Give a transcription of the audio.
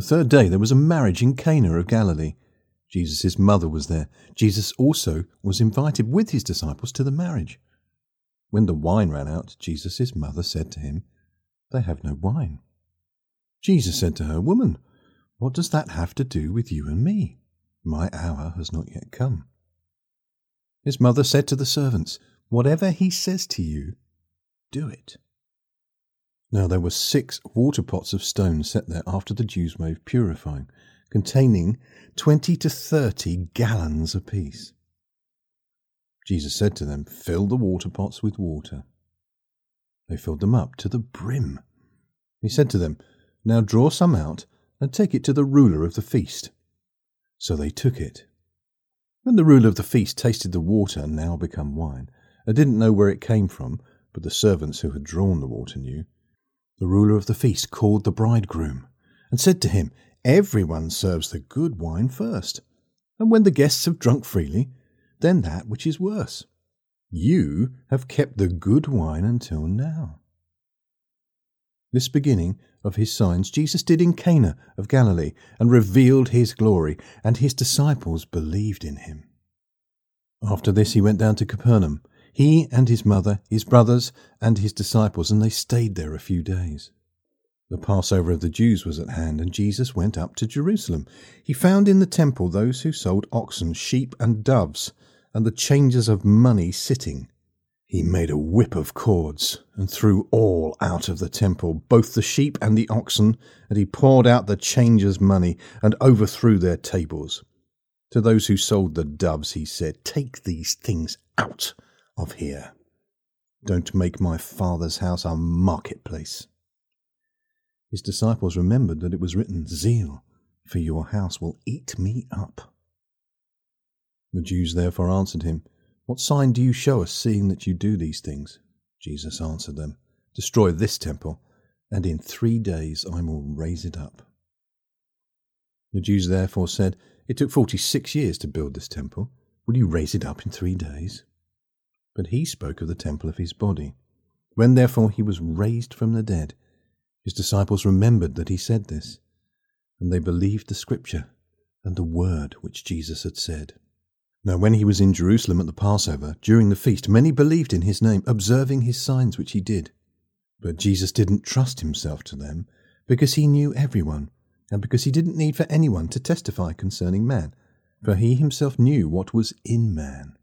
The third day there was a marriage in Cana of Galilee. Jesus' mother was there. Jesus also was invited with his disciples to the marriage. When the wine ran out, Jesus' mother said to him, They have no wine. Jesus said to her, Woman, what does that have to do with you and me? My hour has not yet come. His mother said to the servants, Whatever he says to you, do it. Now there were six water pots of stone set there after the Jews' way of purifying, containing twenty to thirty gallons apiece. Jesus said to them, Fill the water pots with water. They filled them up to the brim. He said to them, Now draw some out and take it to the ruler of the feast. So they took it. When the ruler of the feast tasted the water, now become wine, and didn't know where it came from, but the servants who had drawn the water knew, the ruler of the feast called the bridegroom and said to him, Everyone serves the good wine first, and when the guests have drunk freely, then that which is worse. You have kept the good wine until now. This beginning of his signs Jesus did in Cana of Galilee and revealed his glory, and his disciples believed in him. After this, he went down to Capernaum he and his mother, his brothers, and his disciples, and they stayed there a few days. The Passover of the Jews was at hand, and Jesus went up to Jerusalem. He found in the temple those who sold oxen, sheep, and doves, and the changers of money sitting. He made a whip of cords, and threw all out of the temple, both the sheep and the oxen, and he poured out the changers' money, and overthrew their tables. To those who sold the doves, he said, Take these things out of here. Don't make my father's house a marketplace. His disciples remembered that it was written, Zeal for your house will eat me up. The Jews therefore answered him, What sign do you show us, seeing that you do these things? Jesus answered them, Destroy this temple, and in three days I will raise it up. The Jews therefore said, It took forty six years to build this temple. Will you raise it up in three days? But he spoke of the temple of his body. When therefore he was raised from the dead, his disciples remembered that he said this, and they believed the scripture and the word which Jesus had said. Now, when he was in Jerusalem at the Passover, during the feast, many believed in his name, observing his signs which he did. But Jesus didn't trust himself to them, because he knew everyone, and because he didn't need for anyone to testify concerning man, for he himself knew what was in man.